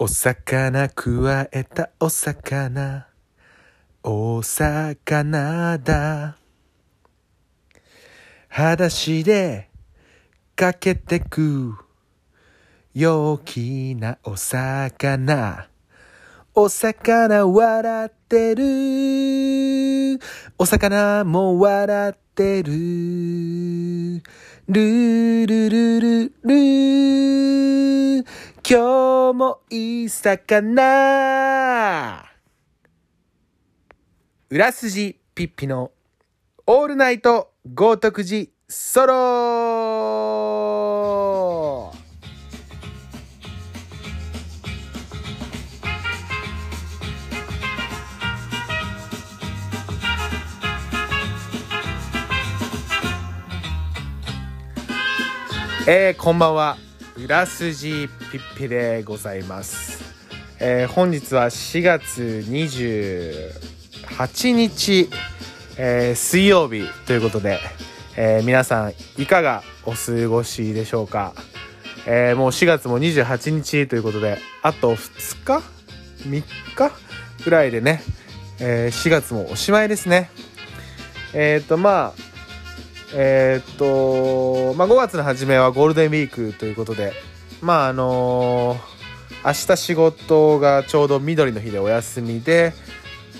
お魚くわえたお魚。お魚だ。裸足でかけてく陽気なお魚。お魚笑ってる。お魚も笑ってる。ルルルルル今日もいい魚。裏筋ピッピのオールナイト豪徳寺ソロ。えー、こんばんは。裏筋ピッピでございます、えー本日は4月28日、えー水曜日ということで、えー皆さんいかがお過ごしでしょうか、えもう4月も28日ということであと2日？3日？ぐらいでね、え4月もおしまいですね。えっ、とまあえーっと、まあ、5月の初めはゴールデンウィークということで、まああの明日仕事がちょうど緑の日でお休みで、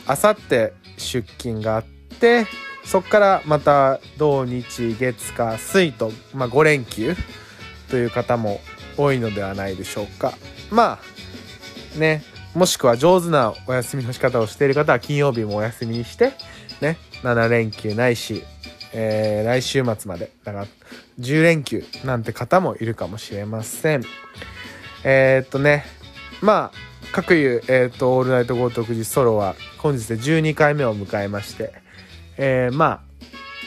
あさって出勤があって、そこからまた土日月火水と、まあ、5連休という方も多いのではないでしょうか。まあね、もしくは上手なお休みの仕方をしている方は金曜日もお休みにして、ね、7連休ないし、えー来週末まで。だから10連休なんて方もいるかもしれません。えーっとねまあ各有、えーっと「オールナイト豪徳寺ソロ」は本日で12回目を迎えまして、えーまあ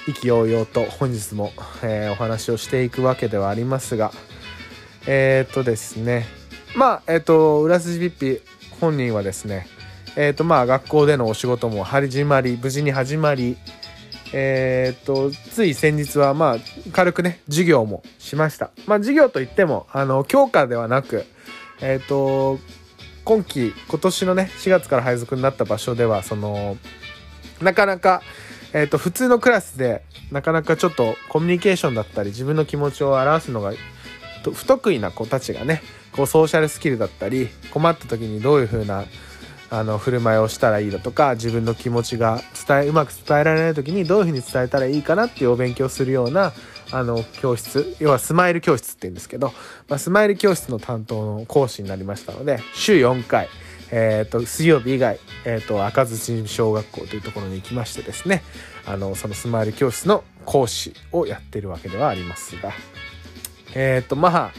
意気揚々と本日も、えーお話をしていくわけではありますがえーっとですねまあえーっと裏筋ピッピ本人はですねえーっとまあ学校でのお仕事も始まり無事に始まりえーっとつい先日はまあ軽くね授業もしました。まあ授業といってもあの教科ではなくえーっと今期今年のね4月から配属になった場所ではそのなかなかえーっと普通のクラスでなかなかちょっとコミュニケーションだったり自分の気持ちを表すのが不得意な子たちがねこうソーシャルスキルだったり困った時にどういう風なあの振る舞いをしたらいいだとか自分の気持ちが伝えうまく伝えられない時にどういうふうに伝えたらいいかなっていうお勉強するようなあの教室要はスマイル教室って言うんですけど、まあ、スマイル教室の担当の講師になりましたので週4回、えー、と水曜日以外、えー、と赤土小学校というところに行きましてですねあのそのスマイル教室の講師をやってるわけではありますがえっ、とまあ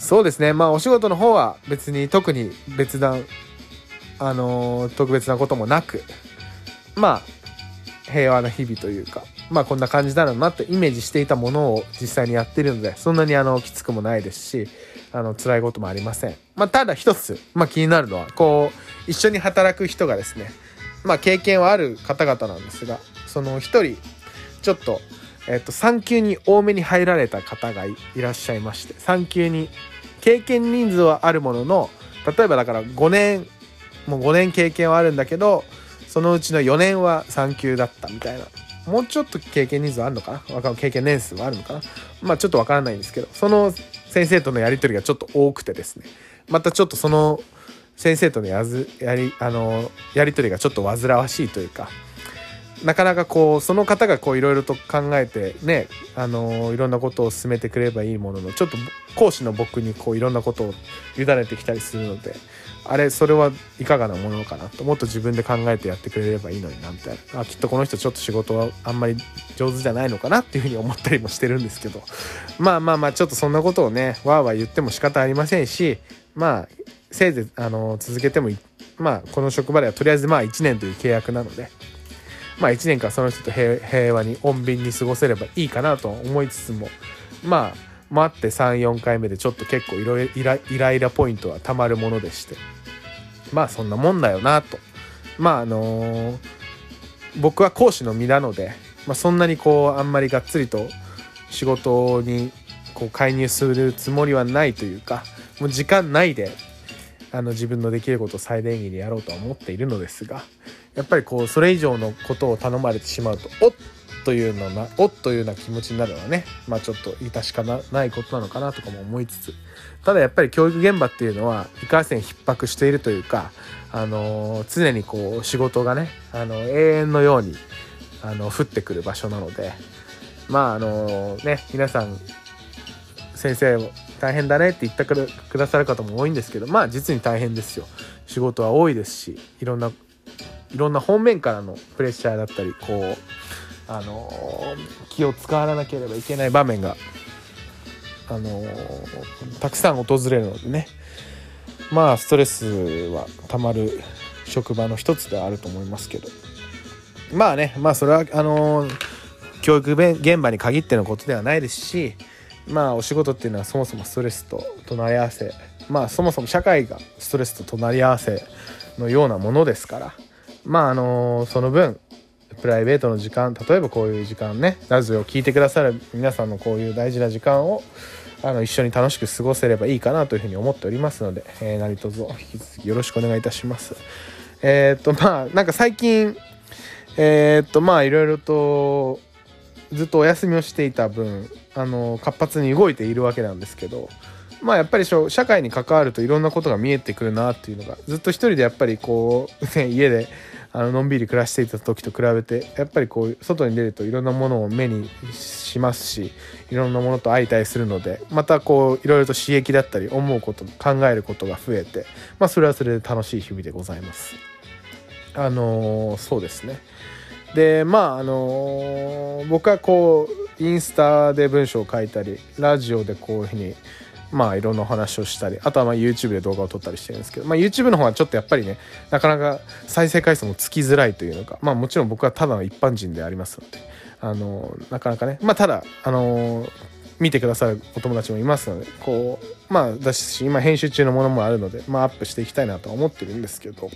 そうですね。まあお仕事の方は別に特に別段あのー特別なこともなくまあ平和な日々というかまあこんな感じだろうなってイメージしていたものを実際にやってるのでそんなにあのきつくもないですしあの辛いこともありません、まあ、ただ一つ、まあ、気になるのはこう一緒に働く人がですねまあ経験はある方々なんですがその一人ちょっとえっと産休に多めに入られた方がいいらっしゃいまして産休に経験人数はあるものの例えばだから5年もう5年経験はあるんだけどそのうちの4年は3級だったみたいな。もうちょっと経験人数あるのかな？わかん経験年数はあるのかな？まあちょっとわからないんですけどその先生とのやり取りがちょっと多くてですね。またちょっとその先生とのやずやりあのやり取りがちょっと煩わしいというかなかなかこうその方がこういろいろと考えてねあのいろんなことを進めてくればいいもののちょっと講師の僕にこういろんなことを委ねてきたりするのであれそれはいかがなものかなともっと自分で考えてやってくれればいいのになみたいな。あきっとこの人ちょっと仕事はあんまり上手じゃないのかなっていうふうに思ったりもしてるんですけど。まあまあまあちょっとそんなことをねわーわー言っても仕方ありませんしまあせいぜいあの続けてもまあこの職場ではとりあえずまあ1年という契約なのでまあ1年間その人と平和に穏便に過ごせればいいかなと思いつつもまあ待って34回目でちょっと結構いろいろイライラポイントはたまるものでして。まあそんなもんだよなと。まああの僕は講師の身なので、まあ、そんなにこうあんまりがっつりと仕事にこう介入するつもりはないというかもう時間内であの自分のできることを最大限にやろうとは思っているのですがやっぱりこうそれ以上のことを頼まれてしまうとおっというのなおっというような気持ちになるのはねまあちょっと致し方ないことなのかなとかも思いつつただやっぱり教育現場っていうのはいかんせん逼迫しているというかあの常にこう仕事がねあの永遠のようにあの降ってくる場所なのでまああのね皆さん先生大変だねって言ってくださる方も多いんですけどまあ実に大変ですよ。仕事は多いですしいろんないろんな方面からのプレッシャーだったりこうあの気を使わなければいけない場面があのたくさん訪れるのでね。まあストレスはたまる職場の一つではあると思いますけど。まあねまあそれはあの教育現場に限ってのことではないですしまあお仕事っていうのはそもそもストレスと隣り合わせまあそもそも社会がストレスと隣り合わせのようなものですからまああのその分プライベートの時間例えばこういう時間ねラジオを聴いてくださる皆さんのこういう大事な時間をあの一緒に楽しく過ごせればいいかなというふうに思っておりますので、えー、何卒引き続きよろしくお願いいたします。えー、っとまあなんか最近えー、っとまあいろいろとずっとお休みをしていた分あの活発に動いているわけなんですけどまあやっぱり社会に関わるといろんなことが見えてくるなっていうのがずっと一人でやっぱりこう、ね、家であののんびり暮らしていた時と比べてやっぱりこう外に出るといろんなものを目にしますしいろんなものと相対するのでまたこういろいろと刺激だったり思うこと考えることが増えてまあそれはそれで楽しい日々でございます。あのー、そうですね。でまああの、僕はこうインスタで文章を書いたりラジオでこういうふうにまあいろんなお話をしたりあとはまあ YouTube で動画を撮ったりしてるんですけど、まあ、YouTube の方はちょっとやっぱりねなかなか再生回数もつきづらいというのかまあもちろん僕はただの一般人でありますのであのなかなかねまあただあの見てくださるお友達もいますのでこうまあだし今編集中のものもあるのでまあアップしていきたいなとは思ってるんですけど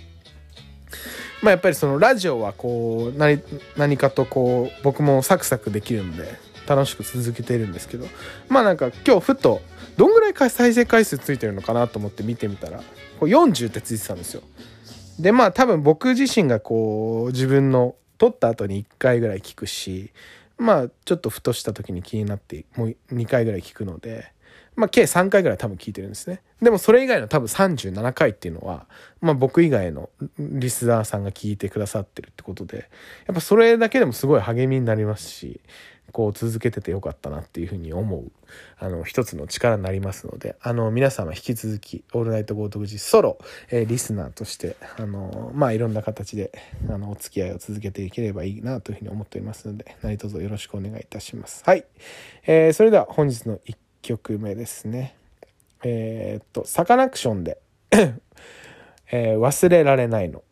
まあ、やっぱりそのラジオはこう何何かとこう僕もサクサクできるので楽しく続けてるんですけどまあなんか今日ふとどんぐらい再生回数ついてるのかなと思って見てみたらこう40ってついてたんですよ。でまあ多分僕自身がこう自分の撮った後に1回ぐらい聞くしまあちょっとふとした時に気になってもう2回ぐらい聞くのでまあ、計3回ぐらい多分聞いてるんですね。でもそれ以外の多分37回っていうのは、まあ、僕以外のリスナーさんが聞いてくださってるってことで、やっぱそれだけでもすごい励みになりますし、こう続けててよかったなっていうふうに思う、あの、一つの力になりますので、あの、皆様引き続き、オールナイトゴートグジソロ、えー、リスナーとして、あの、まあ、いろんな形で、あの、お付き合いを続けていければいいなというふうに思っておりますので、何卒よろしくお願いいたします。はい。えー、それでは本日の1曲目ですね。えー、っと、サカナクションで えー、忘れられないの。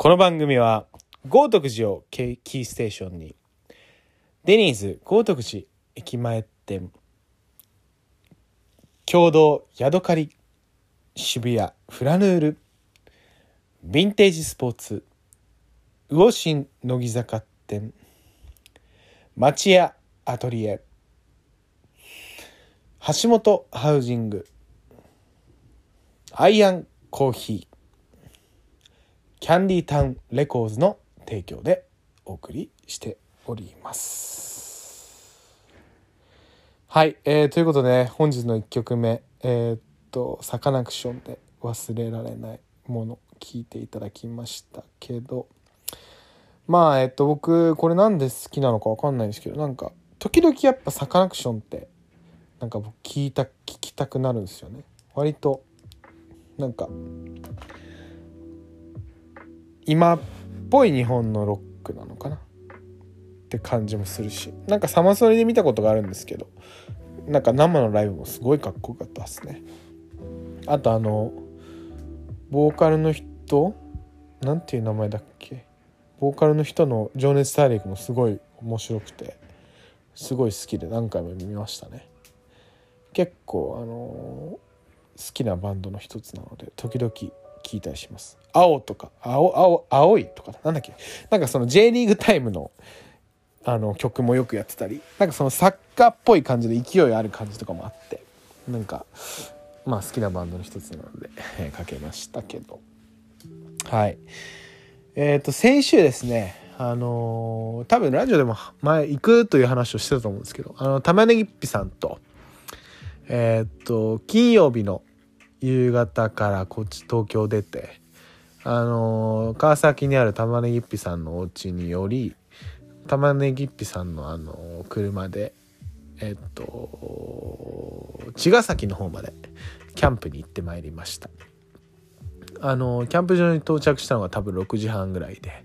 この番組は豪徳寺をキーステーションにデニーズ豪徳寺駅前店共同ヤドカリ渋谷フラヌールヴィンテージスポーツ魚心乃木坂店町屋アトリエ橋本ハウジングアイアンコーヒー。キャンディータウンレコーズの提供でお送りしております。はい、えー、ということで、ね、本日の1曲目えー、っとサカナクションで忘れられないもの聞いていただきましたけどまあえっと僕これなんで好きなのか分かんないんですけどなんか時々やっぱサカナクションってなんか僕聞いた聞きたくなるんですよね。割となんか今っぽい日本のロックなのかな？って感じもするし。なんかサマソニで見たことがあるんですけどなんか生のライブもすごいかっこよかったですね。あとあのボーカルの人なんていう名前だっけ？ボーカルの人の「情熱大陸」もすごい面白くてすごい好きで何回も見ましたね。結構あの好きなバンドの一つなので時々聴いたりします。青とか青青青いとかなんだっけ？なんかその J リーグタイムのあの曲もよくやってたり。なんかそのサッカーっぽい感じで勢いある感じとかもあって。なんかまあ好きなバンドの一つなので、えー、かけましたけど。はい。えっ、ー、と先週ですねあのー、多分ラジオでも前行くという話をしてたと思うんですけどあの玉ねぎっぴさんとえっ、と金曜日の夕方からこっち東京出てあの川崎にある玉ねぎっぴさんのお家により玉ねぎっぴさんのあの車でえっと茅ヶ崎の方までキャンプに行ってまいりました。あのキャンプ場に到着したのが多分6時半ぐらいで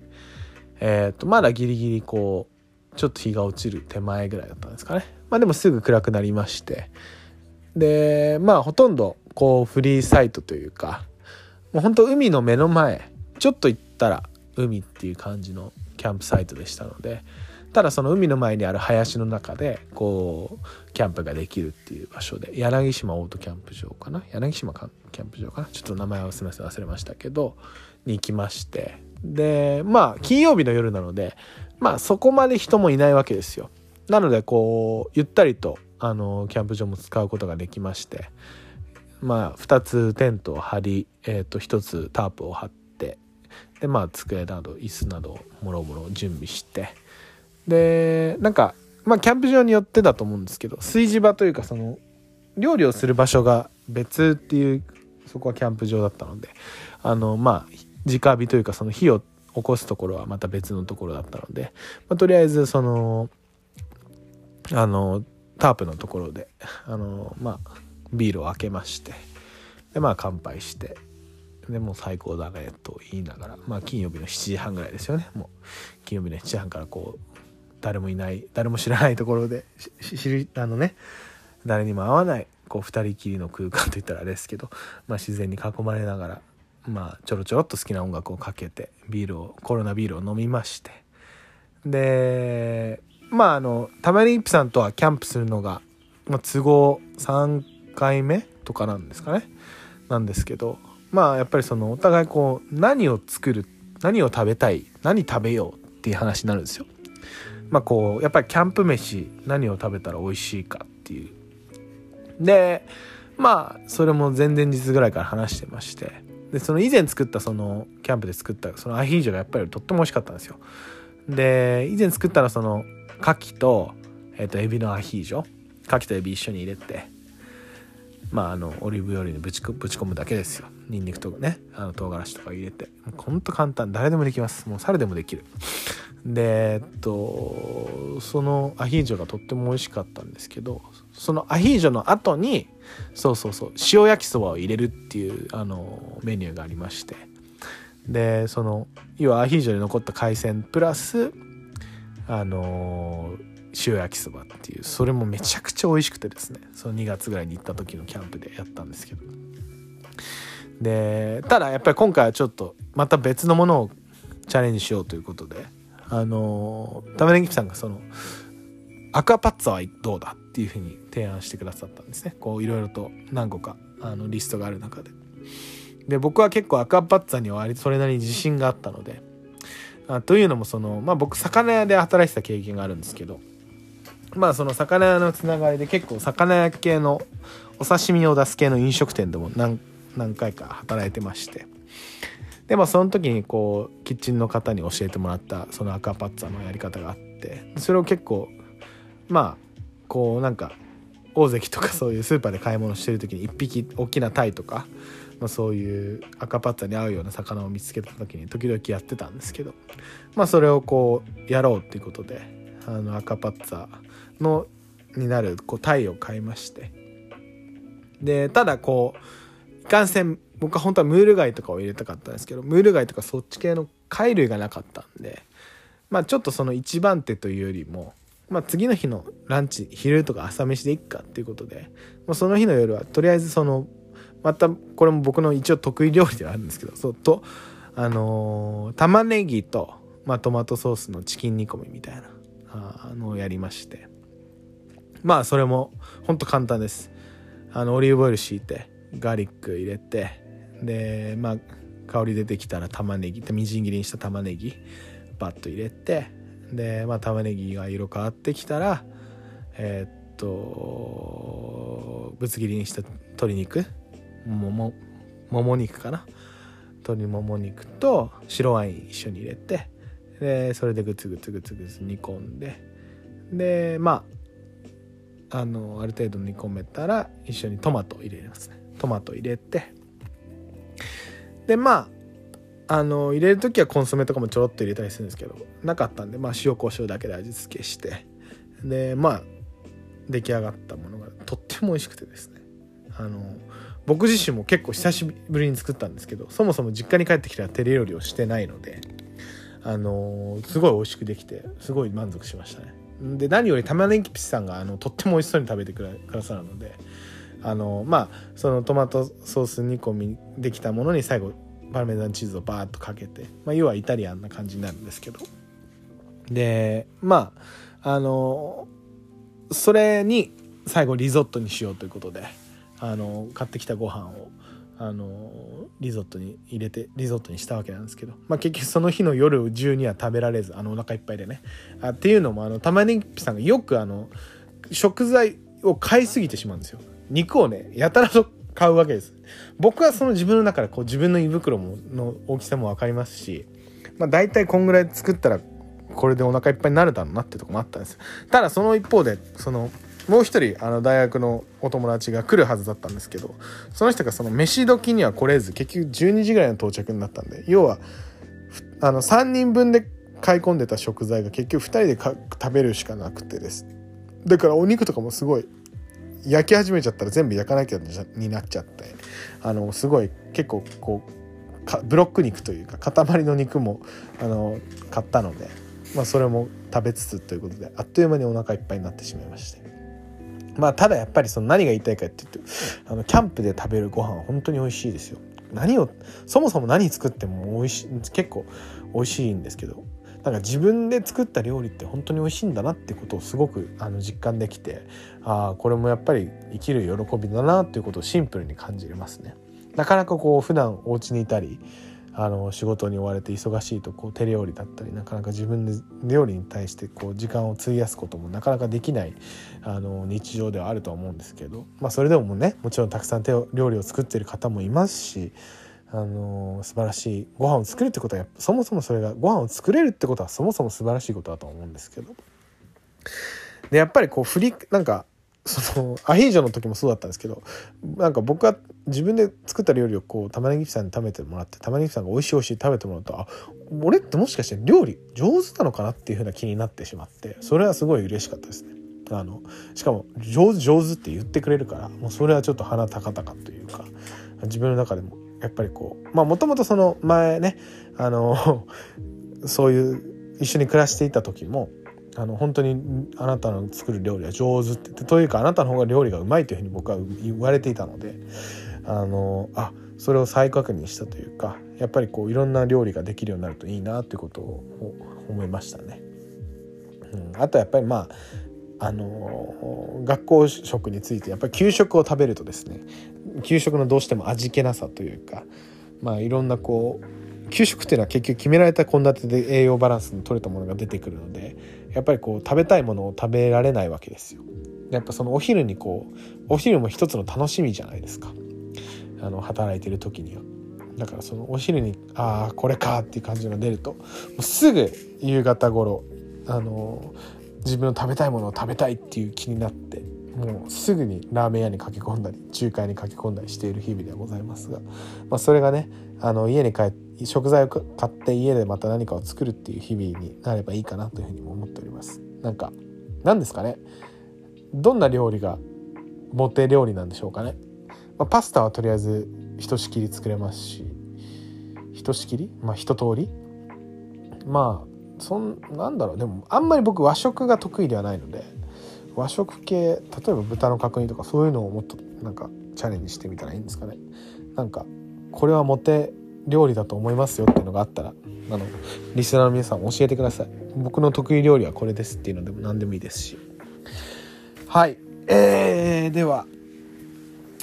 えっとまだギリギリこうちょっと日が落ちる手前ぐらいだったんですかね。まあでもすぐ暗くなりましてでまあほとんどこうフリーサイトというかもうほんと海の目の前ちょっと行ったら海っていう感じのキャンプサイトでしたのでただその海の前にある林の中でこうキャンプができるっていう場所で柳島オートキャンプ場かな？柳島キャンプ場かな？ちょっと名前はすみません忘れましたけどに行きまして。でまあ金曜日の夜なのでまあそこまで人もいないわけですよ。なのでこうゆったりとあのキャンプ場も使うことができましてまあ2つテントを張り、えー、と1つタープを張ってでまあ机など椅子などもろもろ準備してでなんかまあキャンプ場によってだと思うんですけど炊事場というかその料理をする場所が別っていうそこはキャンプ場だったのであのまあ直火というかその火を起こすところはまた別のところだったので、まあ、とりあえずそのあのタープのところであのまあビールを開けましてでまあ乾杯してでもう最高だねと言いながらまあ金曜日の7時半ぐらいですよね。もう金曜日の7時半からこう誰もいない誰も知らないところで知るあのね誰にも会わないこう2人きりの空間といったらあれですけど、まあ、自然に囲まれながらまあちょろちょろっと好きな音楽をかけてビールをコロナビールを飲みましてでまああのたまにイップさんとはキャンプするのが、まあ、都合3回目とかなんですかねなんですけどまあやっぱりそのお互いこう何を作る何を食べたい何食べようっていう話になるんですよ。まあこうやっぱりキャンプ飯何を食べたら美味しいかっていう。でまあそれも前々日ぐらいから話してましてでその以前作ったそのキャンプで作ったそのアヒージョがやっぱりとっても美味しかったんですよ。で以前作ったらその牡蠣と,、えー、とエビのアヒージョ。牡蠣とエビ一緒に入れて。まあ、あのオリーブオイルにぶちぶち込むだけですよ。ニンニクとかね。あの唐辛子とか入れて。ほんと簡単。誰でもできます。もう猿でもできる。でえっとそのアヒージョがとっても美味しかったんですけどそのアヒージョの後にそうそうそう塩焼きそばを入れるっていうあのメニューがありまして。でその要はアヒージョに残った海鮮プラスあの塩焼きそばっていうそれもめちゃくちゃ美味しくてですね。その2月ぐらいに行った時のキャンプでやったんですけど。でただやっぱり今回はちょっとまた別のものをチャレンジしようということであの玉ねぎさんがそのアクアパッツァはどうだっていうふうに提案してくださったんですね。こういろいろと何個かあのリストがある中で。で僕は結構アクアパッツァには割とそれなりに自信があったのであというのもそのまあ僕魚屋で働いてた経験があるんですけどまあその魚屋のつながりで結構魚屋系のお刺身を出す系の飲食店でも何何回か働いてまして。でまあその時にこうキッチンの方に教えてもらったそのアクアパッツァのやり方があってそれを結構まあこうなんか大関とかそういうスーパーで買い物してる時に1匹大きなタイとか、まあ、そういう赤パッツァに合うような魚を見つけた時に時々やってたんですけどまあそれをこうやろうっていうことであの赤パッツァのになるこうタイを買いまして。でただこういかんせん僕は本当はムール貝とかを入れたかったんですけどムール貝とかそっち系の貝類がなかったんでまあちょっとその一番手というよりもまあ、次の日のランチ昼とか朝飯でいっかっていうことでもうその日の夜はとりあえずそのまたこれも僕の一応得意料理ではあるんですけどそうとあのー、玉ねぎと、まあ、トマトソースのチキン煮込みみたいなあのをやりまして。まあそれもほんと簡単です。あのオリーブオイル敷いてガーリック入れてでまあ香り出てきたら玉ねぎみじん切りにした玉ねぎバッと入れてで、まあ、玉ねぎが色変わってきたらえー、っとぶつ切りにした鶏肉もももも肉かな？鶏もも肉と白ワイン一緒に入れてでそれでグツグツグツグツ煮込んででまああのある程度煮込めたら一緒にトマト入れますね。トマト入れてでまああの入れる時はコンソメとかもちょろっと入れたりするんですけどなかったんで、まあ、塩コショウだけで味付けしてでまあ出来上がったものがとっても美味しくてですね。あの僕自身も結構久しぶりに作ったんですけどそもそも実家に帰ってきたら手料理をしてないのであのすごい美味しくできてすごい満足しましたね。で何より玉ねぎピチさんがあのとっても美味しそうに食べてくださるのであのまあそのトマトソース煮込みできたものに最後パルメザンチーズをバーッとかけて、まあ、要はイタリアンな感じになるんですけど。でまああのそれに最後リゾットにしようということであの買ってきたご飯をあのリゾットに入れてリゾットにしたわけなんですけど、まあ、結局その日の夜中には食べられずあのお腹いっぱいでね。あっていうのもあの玉ねぎさんがよくあの食材を買いすぎてしまうんですよ。肉をねやたらと 買うわけです。僕はその自分の中でこう自分の胃袋もの大きさも分かりますし、まあ、大体こんぐらい作ったらこれでお腹いっぱいになるだろうなってとこもあったんです。ただその一方でそのもう一人あの大学のお友達が来るはずだったんですけどその人がその飯時には来れず結局12時ぐらいの到着になったんで要はあの3人分で買い込んでた食材が結局2人で食べるしかなくてです。だからお肉とかもすごい焼き始めちゃったら全部焼かなきゃになっちゃってあのすごい結構こうブロック肉というか塊の肉もあの買ったので、まあ、それも食べつつということであっという間にお腹いっぱいになってしまいまして。まあただやっぱりその何が言いたいかっていうとあのキャンプで食べるご飯は本当に美味しいですよ何をそもそも何作っても美味しい結構美味しいんですけどなんか自分で作った料理って本当に美味しいんだなってことをすごくあの実感できてああこれもやっぱり生きる喜びだなっていうことをシンプルに感じれますね。なかなかこう普段お家にいたりあの仕事に追われて忙しいとこう手料理だったりなかなか自分で料理に対してこう時間を費やすこともなかなかできないあの日常ではあるとは思うんですけど、まあ、それでもねもちろんたくさん手を料理を作ってる方もいますしあの素晴らしいご飯を作るってことはそもそもそれがご飯を作れるってことはそもそも素晴らしいことだと思うんですけどでやっぱりこう振りなんかそのアヒージョの時もそうだったんですけどなんか僕は自分で作った料理をこう玉ねぎさんに食べてもらって玉ねぎさんが美味しい美味しい食べてもらうとあ俺ってもしかして料理上手なのかなっていう風な気になってしまってそれはすごい嬉しかったですね。あのしかも上手上手って言ってくれるからもうそれはちょっと鼻高々というか自分の中でもやっぱりこうまあもともとその前ねあの そういう一緒に暮らしていた時もあの本当にあなたの作る料理は上手ってというかあなたの方が料理がうまいというふうに僕は言われていたのであのあそれを再確認したというかやっぱりこういろんな料理ができるようになるといいなということを思いましたね。うん、あとやっぱりまああの学校食についてやっぱり給食を食べるとですね給食のどうしても味気なさというかまあいろんなこう給食っていうのは結局決められた献立で栄養バランスの取れたものが出てくるのでやっぱりこう食べたいものを食べられないわけですよ。やっぱそのお昼にこうお昼も一つの楽しみじゃないですかあの働いてる時には。だからそのお昼にああこれかっていう感じが出るともうすぐ夕方頃あの自分の食べたいものを食べたいっていう気になってもうすぐにラーメン屋に駆け込んだり中華に駆け込んだりしている日々ではございますが、まあ、それがねあの家に帰って食材を買って家でまた何かを作るっていう日々になればいいかなというふうにも思っております。なんか何ですかね。どんな料理がモテ料理なんでしょうかね、まあ、パスタはとりあえずひとしきり作れますしひとしきり？まあ一通り？まあそんなんだろう。でもあんまり僕和食が得意ではないので和食系例えば豚の角煮とかそういうのをもっとなんかチャレンジしてみたらいいんですかね。なんかこれはモテ料理だと思いますよっていうのがあったらあのリスナーの皆さん教えてください。僕の得意料理はこれですっていうのでも何でもいいですし。はい。えー、では、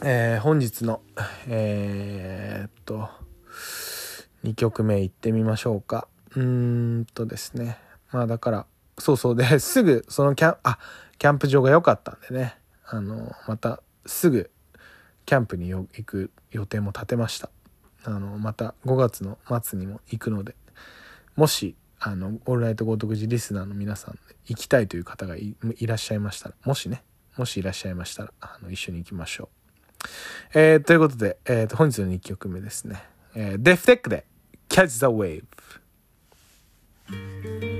えー、本日のえー、っと2曲目いってみましょうか。うーんとですね。まあだからそうそう。で すぐそのキャンあキャンプ場が良かったんでね。あのまたすぐキャンプに行く予定も立てました。あのまた5月の末にも行くので。もしあのオールナイトごとくじリスナーの皆さん行きたいという方がいらっしゃいましたらもしね。もしいらっしゃいましたらあの一緒に行きましょう、えー、ということで、えー、と本日の2曲目ですね、えー、デフテックで Catch the Wave Bye.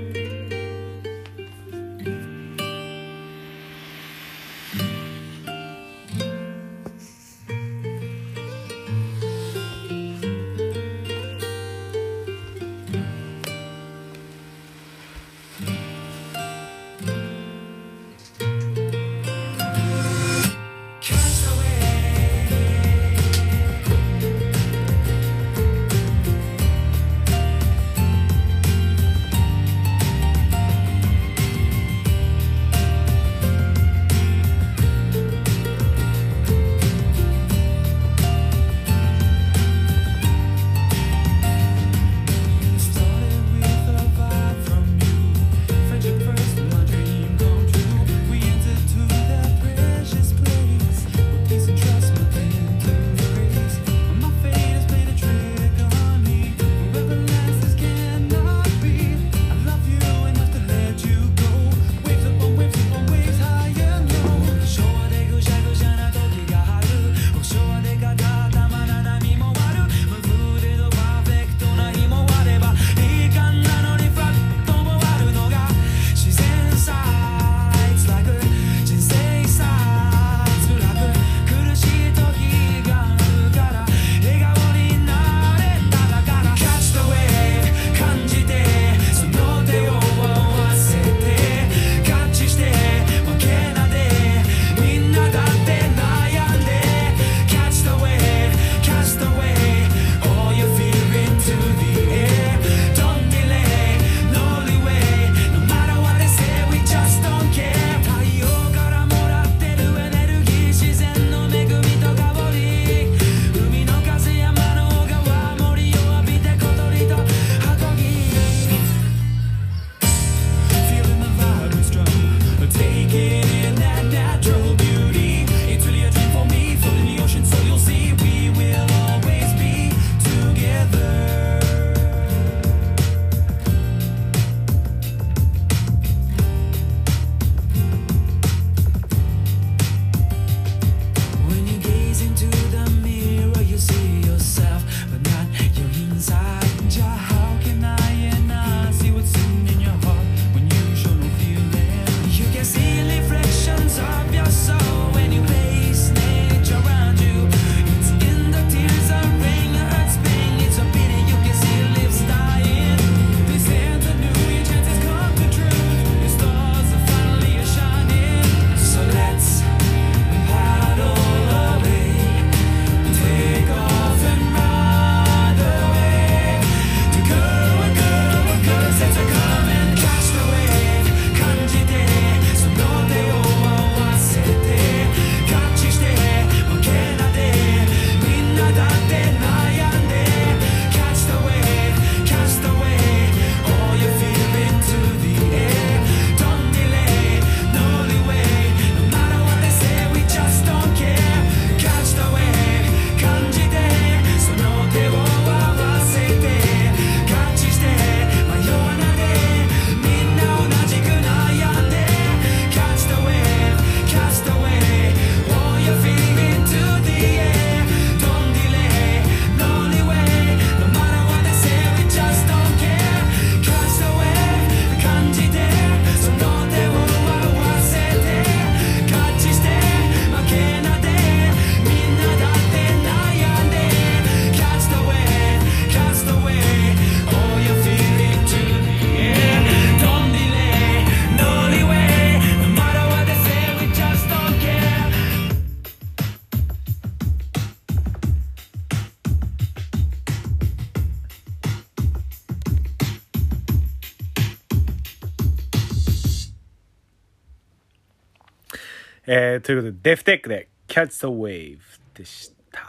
えー、ということで、デフテックで Catch the Wave でした。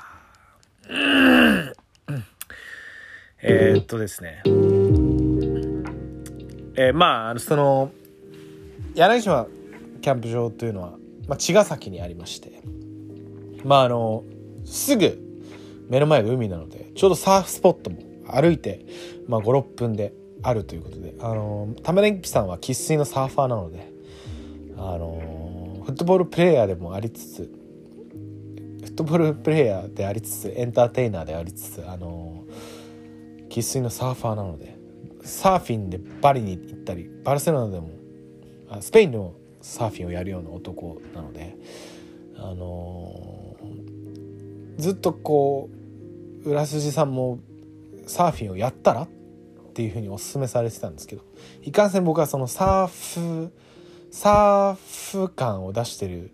えっとですね。えー、まあ、あの、その、柳島キャンプ場というのは、まあ、茅ヶ崎にありまして、まあ、あの、すぐ目の前が海なので、ちょうどサーフスポットも歩いて、まあ、5、6分であるということで、あの、玉ねぎさんは生粋のサーファーなので、あの、フットボールプレーヤーでもありつつ、フットボールプレーヤーでありつつ、エンターテイナーでありつつ、あの、生粋のサーファーなので、サーフィンでバリに行ったり、バルセロナでも、スペインのサーフィンをやるような男なので、あのずっとこう浦筋さんもサーフィンをやったらっていうふうにお勧めされてたんですけどいかんせん僕はそのサーフサーフ感を出してる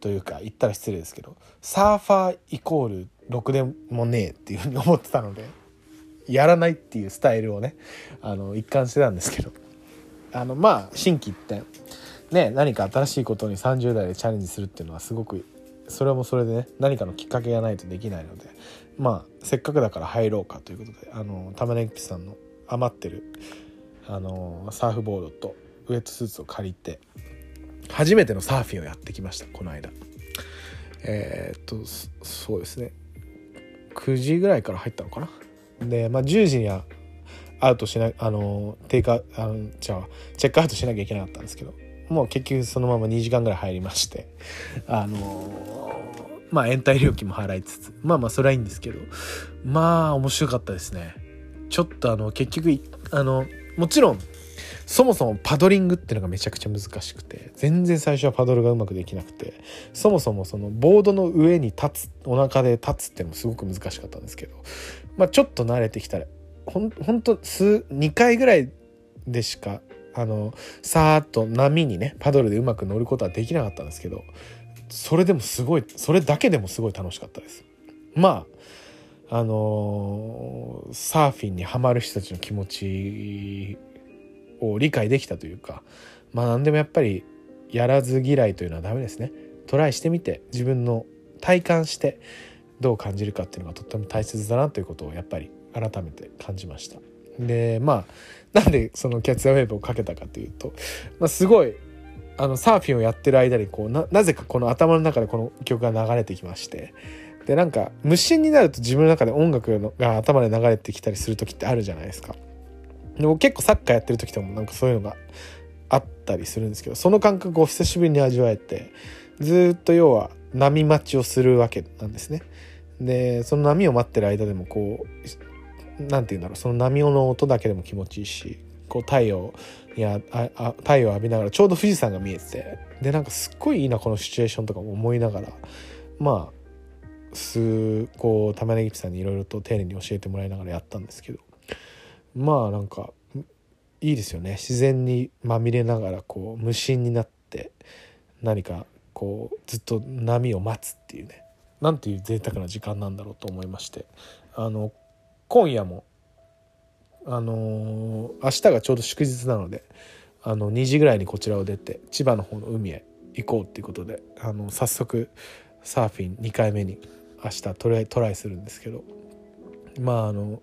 というか言ったら失礼ですけどサーファーイコールろくでもねえっていうふうに思ってたのでやらないっていうスタイルをねあの一貫してたんですけど。あのまあ心機一転ね何か新しいことに30代でチャレンジするっていうのはすごくそれもそれでね何かのきっかけがないとできないのでまあせっかくだから入ろうかということであの玉ねぎさんの余ってるあのサーフボードとウエットスーツを借りて初めてのサーフィンをやってきましたこの間。えー、っとそうですね。9時ぐらいから入ったのかな。で、まあ、10時にはアウトしなあのテイクあのじゃあチェックアウトしなきゃいけなかったんですけどもう結局そのまま2時間ぐらい入りましてあのまあ延滞料金も払いつつまあまあそれはいいんですけどまあ面白かったですね。ちょっとあの結局あのもちろんそもそもパドリングっていうのがめちゃくちゃ難しくて全然最初はパドルがうまくできなくてそもそもそのボードの上に立つお腹で立つっていうのもすごく難しかったんですけどまあちょっと慣れてきたらほんほんと数2回ぐらいでしかあのさーっと波にねパドルでうまく乗ることはできなかったんですけどそれでもすごいそれだけでもすごい楽しかったです。まああのー、サーフィンにはまる人たちの気持ちを理解できたというかまあ何でもやっぱりやらず嫌いというのはダメですねトライしてみて自分の体感してどう感じるかっていうのがとっても大切だなということをやっぱり改めて感じましたでまあなんでそのキャッツアウェーブをかけたかというと、まあ、すごいあのサーフィンをやってる間にこうななぜかこの頭の中でこの曲が流れてきましてでなんか無心になると自分の中で音楽が頭で流れてきたりする時ってあるじゃないですか。でも結構サッカーやってる時ともなんかそういうのがあったりするんですけどその感覚を久しぶりに味わえてずっと要は波待ちをするわけなんですね。でその波を待ってる間でもこう何て言うんだろうその波の音だけでも気持ちいいしこう太陽やああ太陽を浴びながらちょうど富士山が見えててでなんかすっごいいいなこのシチュエーションとかも思いながらまあすこう玉ねぎさんにいろいろと丁寧に教えてもらいながらやったんですけどまあなんかいいですよね。自然にまみれながらこう無心になって何かこうずっと波を待つっていうね。なんていう贅沢な時間なんだろうと思いまして。あの今夜もあのー、明日がちょうど祝日なのであの2時ぐらいにこちらを出て千葉の方の海へ行こうっていうことであの早速サーフィン2回目に明日トライトライするんですけど。まああの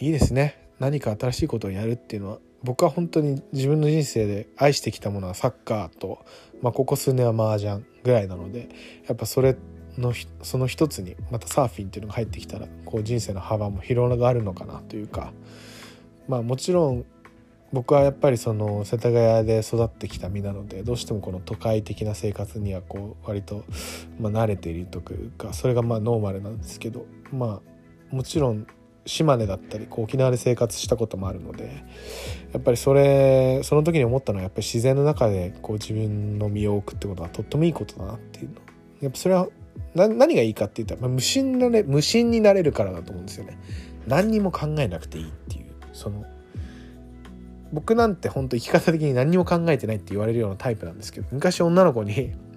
いいですね。何か新しいことをやるっていうのは僕は本当に自分の人生で愛してきたものはサッカーと、まあ、ここ数年は麻雀ぐらいなのでやっぱそれのその一つにまたサーフィンっていうのが入ってきたらこう人生の幅も広がるのかなというかまあもちろん僕はやっぱりその世田谷で育ってきた身なのでどうしてもこの都会的な生活にはこう割とまあ慣れているというかそれがまあノーマルなんですけどまあもちろん島根だったりこう沖縄で生活したこともあるのでやっぱりそれその時に思ったのはやっぱり自然の中でこう自分の身を置くってことはとってもいいことだなっていうのやっぱそれは何がいいかって言ったら、まあ、無心なれ無心になれるからだと思うんですよね。何にも考えなくていいっていうその僕なんて本当生き方的に何にも考えてないって言われるようなタイプなんですけど昔女の子に「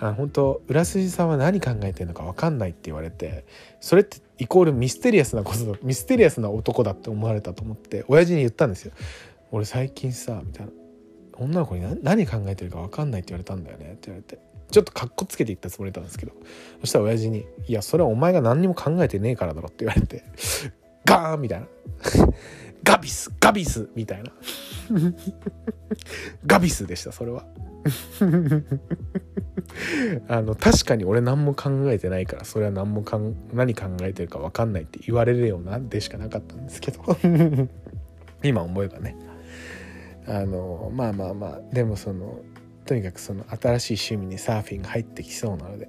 あ本当浦筋さんは何考えてるのか分かんない」って言われてそれってイコールミステリアスなことミステリアスな男だって思われたと思って親父に言ったんですよ。俺最近さみたいな。女の子に何考えてるか分かんないって言われたんだよねって言われて。ちょっとかっこつけて言ったつもりだったんですけど。そしたら親父に「いやそれはお前が何にも考えてねえからだろ」って言われて。ガーンみたいな。ガビスガビスみたいな。ガビスでしたそれは。あの確かに俺何も考えてないからそれは何もかん何考えてるか分かんないって言われるようなでしかなかったんですけど。今思えばね。あのまあまあまあでもそのとにかくその新しい趣味にサーフィンが入ってきそうなので。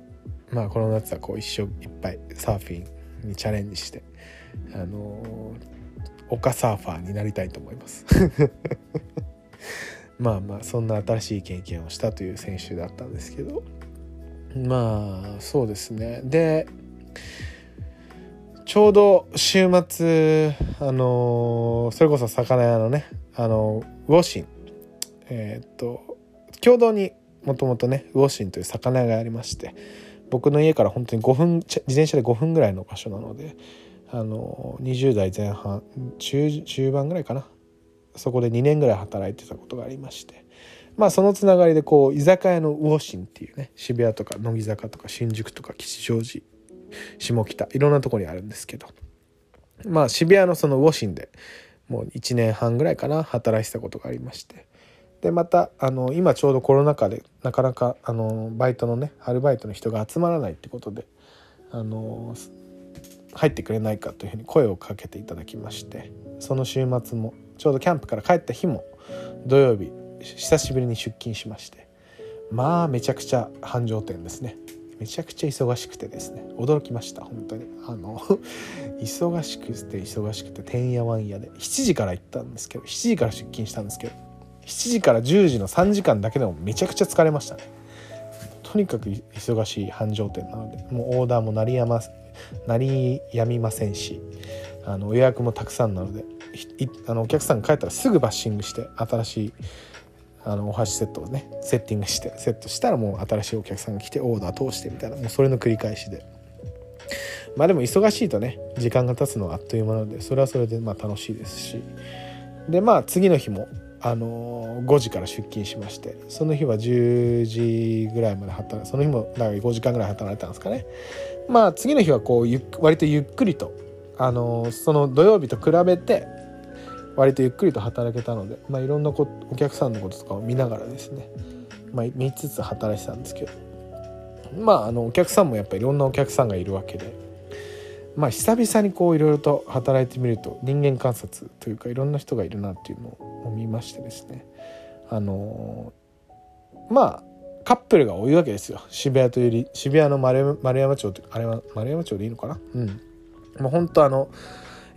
まあこの夏はこう一生いっぱいサーフィンにチャレンジして。あの丘サーファーになりたいと思います。まあまあそんな新しい経験をしたという選手だったんですけど。まあそうですね。でちょうど週末あのそれこそ魚屋のねあのウォシン。えー、っと共同にもともとねウォシンという魚屋がありまして僕の家から本当に5分自転車で5分ぐらいの場所なのであの20代前半中中盤ぐらいかな。そこで2年ぐらい働いてたことがありまして。まあそのつながりでこう居酒屋のウォシンっていうね渋谷とか乃木坂とか新宿とか吉祥寺下北いろんなとこにあるんですけど。まあ渋谷のそのウォシンでもう1年半ぐらいかな働いてたことがありまして。でまたあの今ちょうどコロナ禍でなかなかあのバイトのねアルバイトの人が集まらないってことであの入ってくれないかというふうに声をかけていただきましてその週末もちょうどキャンプから帰った日も土曜日久しぶりに出勤しましてまあめちゃくちゃ繁盛店ですね。めちゃくちゃ忙しくてですね。驚きました本当に。あの 忙しくて忙しくててんやわんやで。7時から行ったんですけど7時から出勤したんですけど7時から10時の3時間だけでもめちゃくちゃ疲れましたね。とにかく忙しい繁盛店なのでもうオーダーも鳴りやま鳴りやみませんしあの予約もたくさんなのであのお客さんが帰ったらすぐバッシングして新しいあのお箸セットをねセッティングしてセットしたらもう新しいお客さんが来てオーダー通してみたいなもうそれの繰り返しで。まあでも忙しいとね時間が経つのはあっという間なのでそれはそれでまあ楽しいですし。でまあ次の日もあの5時から出勤しましてその日は10時ぐらいまで働いその日もだか5時間ぐらい働いたんですかね。まあ次の日はこうゆ割とゆっくりとあのその土曜日と比べて割とゆっくりと働けたので、まあ、いろんなこお客さんのこととかを見ながらですね、まあ、見つつ働いてたんですけど。まああのお客さんもやっぱりいろんなお客さんがいるわけでまあ久々にこういろいろと働いてみると人間観察というかいろんな人がいるなっていうのを見ましてですね。あのまあカップルが多いわけですよ。渋谷というより渋谷の丸丸山町あれは丸山町でいいのかな？うん。もう本当あの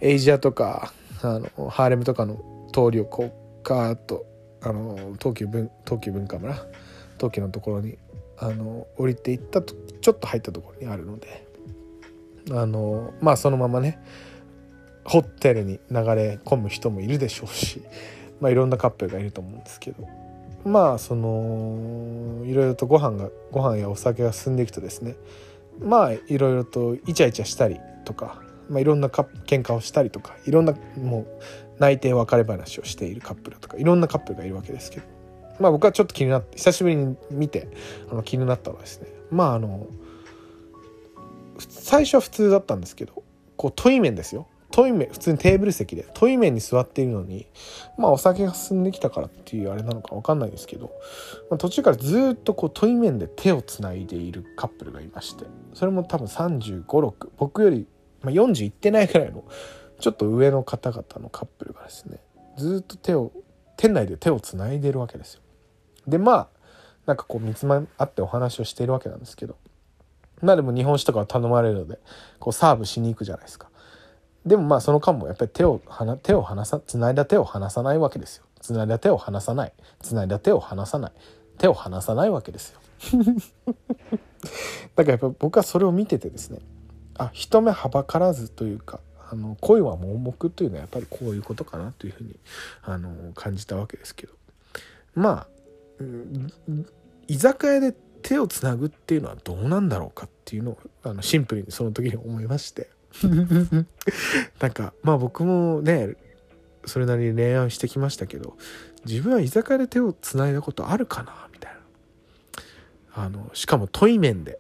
エイジアとかあのハーレムとかの通りをこうガーッとあの東急文東急文化村東急のところにあの降りていったとちょっと入ったところにあるのであのまあそのままねホテルに流れ込む人もいるでしょうし、まあ、いろんなカップルがいると思うんですけどまあそのいろいろとご飯がご飯やお酒が進んでいくとですねまあいろいろとイチャイチャしたりとか、まあ、いろんなか喧嘩をしたりとかいろんなもう内定別れ話をしているカップルとかいろんなカップルがいるわけですけどまあ僕はちょっと気になって久しぶりに見てあの気になったのはですねまああの最初は普通だったんですけどこう問い面ですよ。問い面普通にテーブル席で問い面に座っているのにまあお酒が進んできたからっていうあれなのか分かんないですけど、まあ、途中からずっとこう問い面で手をつないでいるカップルがいましてそれも多分3 5 6僕より、まあ、40いってないぐらいのちょっと上の方々のカップルがですねずっと手を店内で手をつないでるわけですよ。でまあなんかこう見つまあってお話をしているわけなんですけどまあでも日本酒とか頼まれるのでこうサーブしに行くじゃないですかでもまあその間もやっぱり手を手を離さつないだ手を離さないわけですよ。つないだ手を離さない。つないだ手を離さない。手を離さないわけですよ。だからやっぱ僕はそれを見ててですねあ人目はばからずというかあの恋は盲目というのはやっぱりこういうことかなというふうにあの感じたわけですけど。まあ、居酒屋で手をつなぐっていうのはどうなんだろうかっていうのをあのシンプルにその時に思いまして なんかまあ僕もねそれなりに恋愛してきましたけど自分は居酒屋で手をつないだことあるかなみたいな。あのしかも対面で。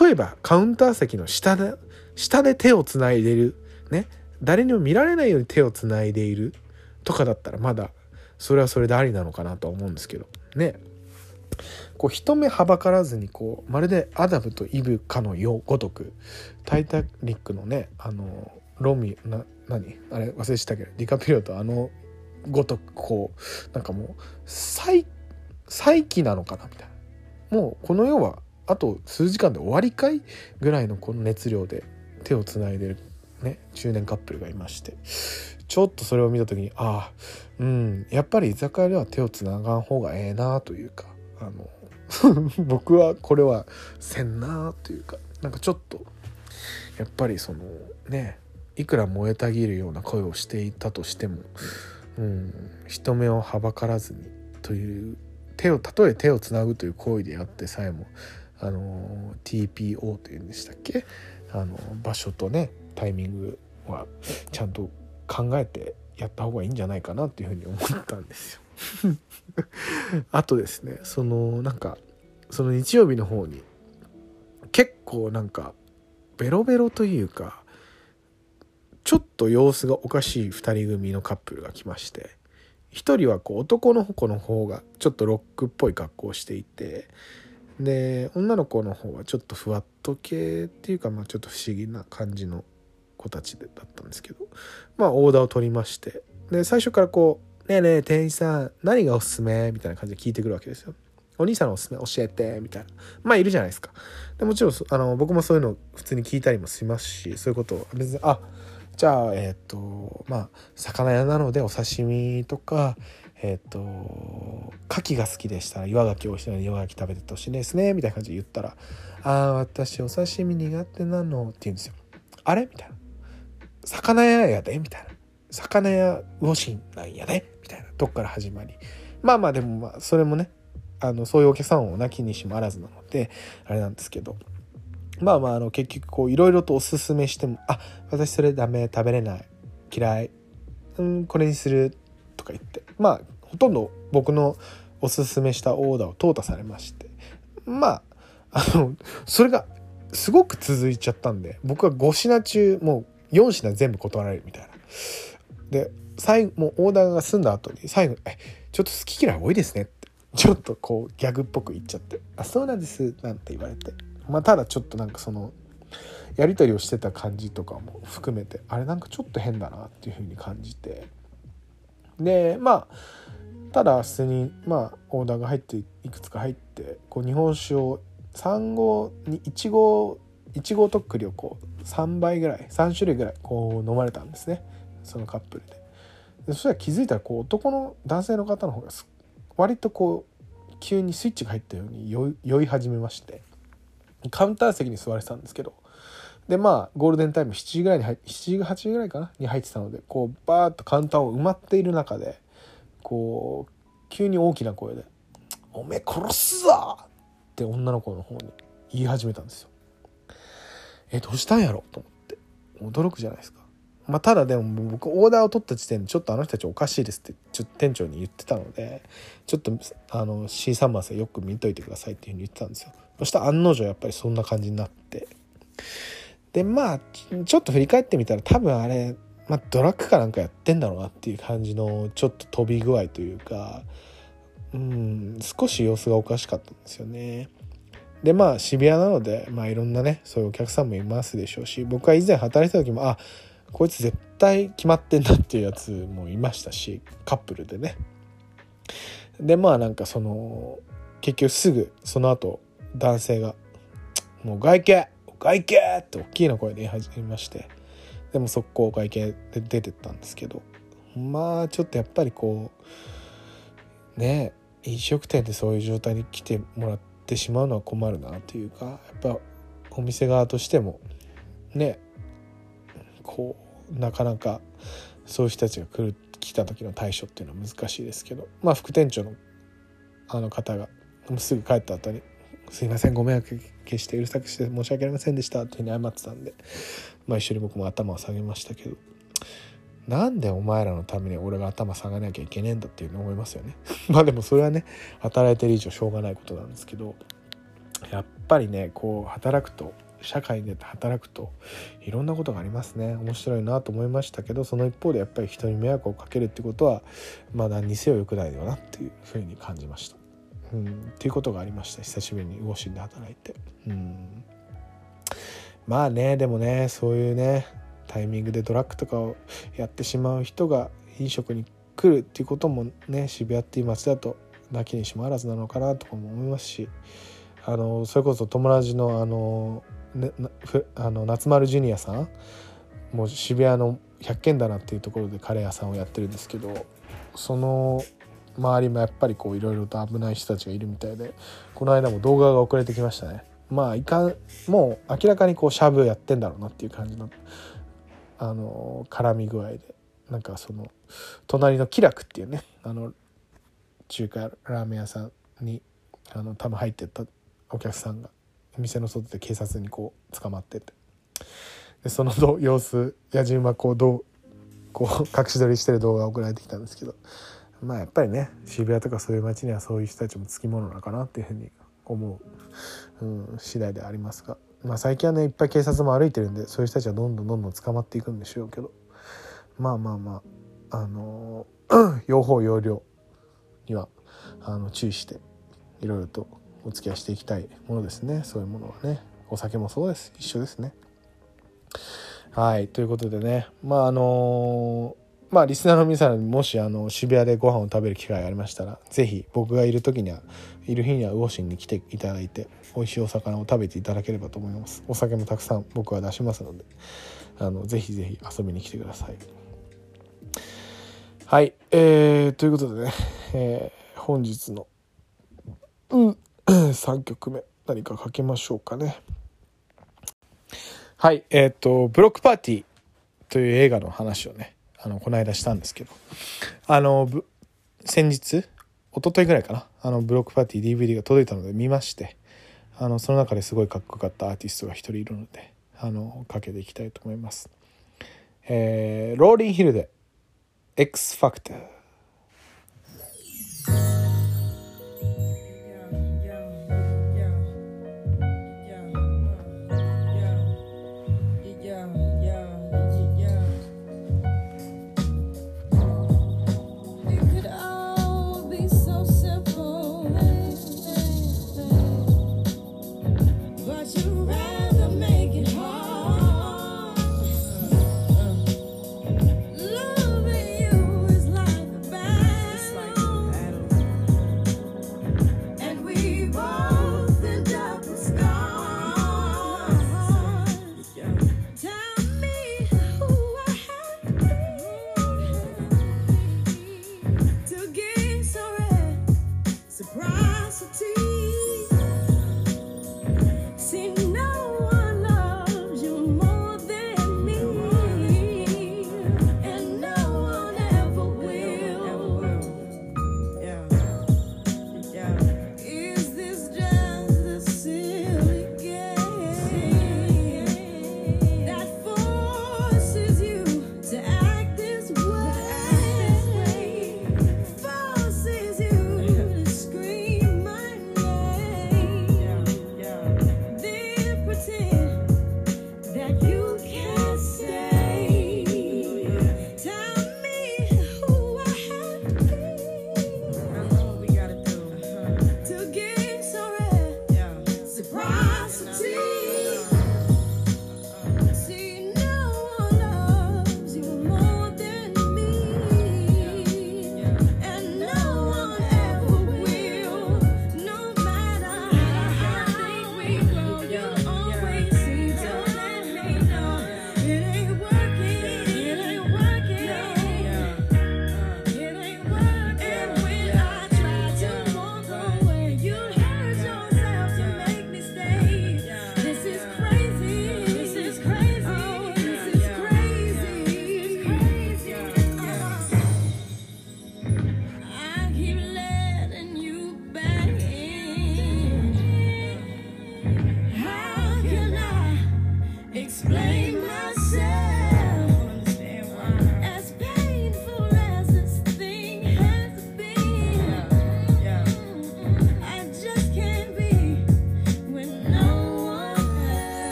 例えばカウンター席の下で下で手をつないでる。ね。誰にも見られないように手をつないでいる。とかだったらまだそれはそれでありなのかなとは思うんですけど。ね。こう一目はばからずにこうまるでアダムとイブかのようごとく「タイタニック」のねあのロミな何？あれ忘れしたけどディカピリオとあのごとくこうなんかもう再再起なのかなみたいな。もうこの世はあと数時間で終わりかいぐらいのこの熱量で手をつないでるね中年カップルがいまして。ちょっとそれを見た時にああうんやっぱり居酒屋では手をつながん方がええなというかあの 僕はこれはせんなというかなんかちょっとやっぱりそのねいくら燃えたぎるような声をしていたとしても、うん、人目をはばからずにという手をたとえ手をつなぐという行為であってさえもあの TPO というんでしたっけ？あの場所とねタイミングはちゃんと考えてやった方がいいんじゃないかなっていうふうに思ったんですよ。あとですねそのなんかその日曜日の方に結構なんかベロベロというかちょっと様子がおかしい2人組のカップルが来まして1人はこう男の子の方がちょっとロックっぽい格好をしていてで女の子の方はちょっとふわっと系っていうかまあちょっと不思議な感じの子たちだったんですけどまあオーダーを取りましてで最初からこう「ねえねえ店員さん何がおすすめ?」みたいな感じで聞いてくるわけですよ。お兄さんのおすすめ教えてみたいなまあいるじゃないですかでもちろんあの僕もそういうの普通に聞いたりもしますしそういうことを別にあじゃあえっ、ー、とまあ魚屋なのでお刺身とかえっ、ー、と牡蠣が好きでしたら岩牡蠣おいしいので岩牡蠣食べててほしいですねみたいな感じで言ったら「ああ私お刺身苦手なの」って言うんですよ。あれ？みたいな。魚屋やで？みたいな。魚屋魚神なんやで？みたいなとこから始まり。まあまあでもまあそれもねあのそういうお客さんをなきにしもあらずなのであれなんですけど。まあまああの結局こういろいろとおすすめしても「あ私それダメ食べれない嫌いうんこれにする」とか言って。まあほとんど僕のおすすめしたオーダーを淘汰されまして。まああのそれがすごく続いちゃったんで僕は5品中もう4品全部断られるみたいな。で最後もうオーダーが済んだ後に最後「えちょっと好き嫌い多いですね」って。ちょっとこうギャグっぽく言っちゃって「あそうなんです」なんて言われて。まあただちょっとなんかそのやり取りをしてた感じとかも含めてあれなんかちょっと変だなっていうふうに感じて。でまあただ普通にまあオーダーが入っていくつか入ってこう日本酒を3合に1合1合とっくりをこう3倍ぐらい3種類ぐらいこう飲まれたんですね。そのカップルで。でそしたら気づいたらこう男の男性の方の方が割とこう急にスイッチが入ったように酔い始めましてカウンター席に座れてたんですけどでまあゴールデンタイム7時ぐらいに入7時8時ぐらいかな？に入ってたのでこうバーッとカウンターを埋まっている中でこう急に大きな声で「おめえ殺すぞ!」って女の子の方に言い始めたんですよ。えどうしたんやろ？と思って驚くじゃないですか。まあ、ただでも僕オーダーを取った時点でちょっとあの人たちおかしいですってちょ店長に言ってたのでちょっとあの C サンマーよく見といてくださいっていうふうに言ってたんですよ。そしたら案の定やっぱりそんな感じになって。でまあちょっと振り返ってみたら多分あれ、まあ、ドラッグかなんかやってんだろうなっていう感じのちょっと飛び具合というかうん少し様子がおかしかったんですよね。でまあ渋谷なのでまあいろんなねそういうお客さんもいますでしょうし僕は以前働いてた時もあこいつ絶対決まってんだっていうやつもいましたしカップルでねでまあなんかその結局すぐその後男性が「もう外形外形!」って大きな声で言い始めましてでも速攻外形で出てったんですけどまあちょっとやっぱりこうね飲食店でそういう状態に来てもらってしまうのは困るなというかやっぱお店側としてもねこうなかなかそういう人たちが来る来た時の対処っていうのは難しいですけどまあ副店長のあの方がすぐ帰った後に「すいませんご迷惑決してうるさくして申し訳ありませんでした」っていうふうに謝ってたんで、まあ、一緒に僕も頭を下げましたけどなんでお前らのために俺が頭下がなきゃいけねえんだっていうの思いますよね。まあでもそれはね働いてる以上しょうがないことなんですけどやっぱりねこう働くと社会に出て働くといろんなことがありますね面白いなと思いましたけどその一方でやっぱり人に迷惑をかけるってことはまあ何にせよ良くないよなっていうふうに感じました。うん、っていうことがありました久しぶりに魚心で働いて。うんまあねでもねそういうねタイミングでドラッグとかをやってしまう人が飲食に来るっていうこともね渋谷っていう街だとなきにしもあらずなのかなとかも思いますしあのそれこそ友達のあの,、あの夏丸ジュニアさんもう渋谷の百軒棚っていうところでカレー屋さんをやってるんですけどその周りもやっぱりこういろいろと危ない人たちがいるみたいでこの間も動画が送られてきましたね。まあいかんもう明らかにこうシャブやってんだろうなっていう感じのあの絡み具合でなんかその隣の気楽っていうねあの中華ラーメン屋さんにあの多分入ってったお客さんが店の外で警察にこう捕まってて。でその様子野人はこうどうこう隠し撮りしてる動画が送られてきたんですけど。まあやっぱりね渋谷とかそういう街にはそういう人たちもつきものなのかなっていうふうに思う、うん、次第でありますが、まあ、最近はねいっぱい警察も歩いてるんでそういう人たちはどんどんどんどん捕まっていくんでしょうけど。まあまあまああのー、用法用量にはあの注意していろいろとお付き合いしていきたいものですね。そういうものはね。お酒もそうです。一緒ですね。はい。ということでね。まああのまあリスナーの皆さんにもしあの渋谷でご飯を食べる機会がありましたら是非僕がいる時にはいる日には魚心に来ていただいて美味しいお魚を食べていただければと思います。お酒もたくさん僕は出しますのであのぜひぜひ遊びに来てください。はい。えー、ということでね、えー、本日のうん。3曲目何かかけましょうかねはいえっ、ー、とブロックパーティーという映画の話をねあのこの間したんですけどあの先日一昨日ぐらいかなあのブロックパーティー DVD が届いたので見ましてあのその中ですごいかっこよかったアーティストが一人いるのであのかけていきたいと思います。えー、ローリンヒルで X ファクター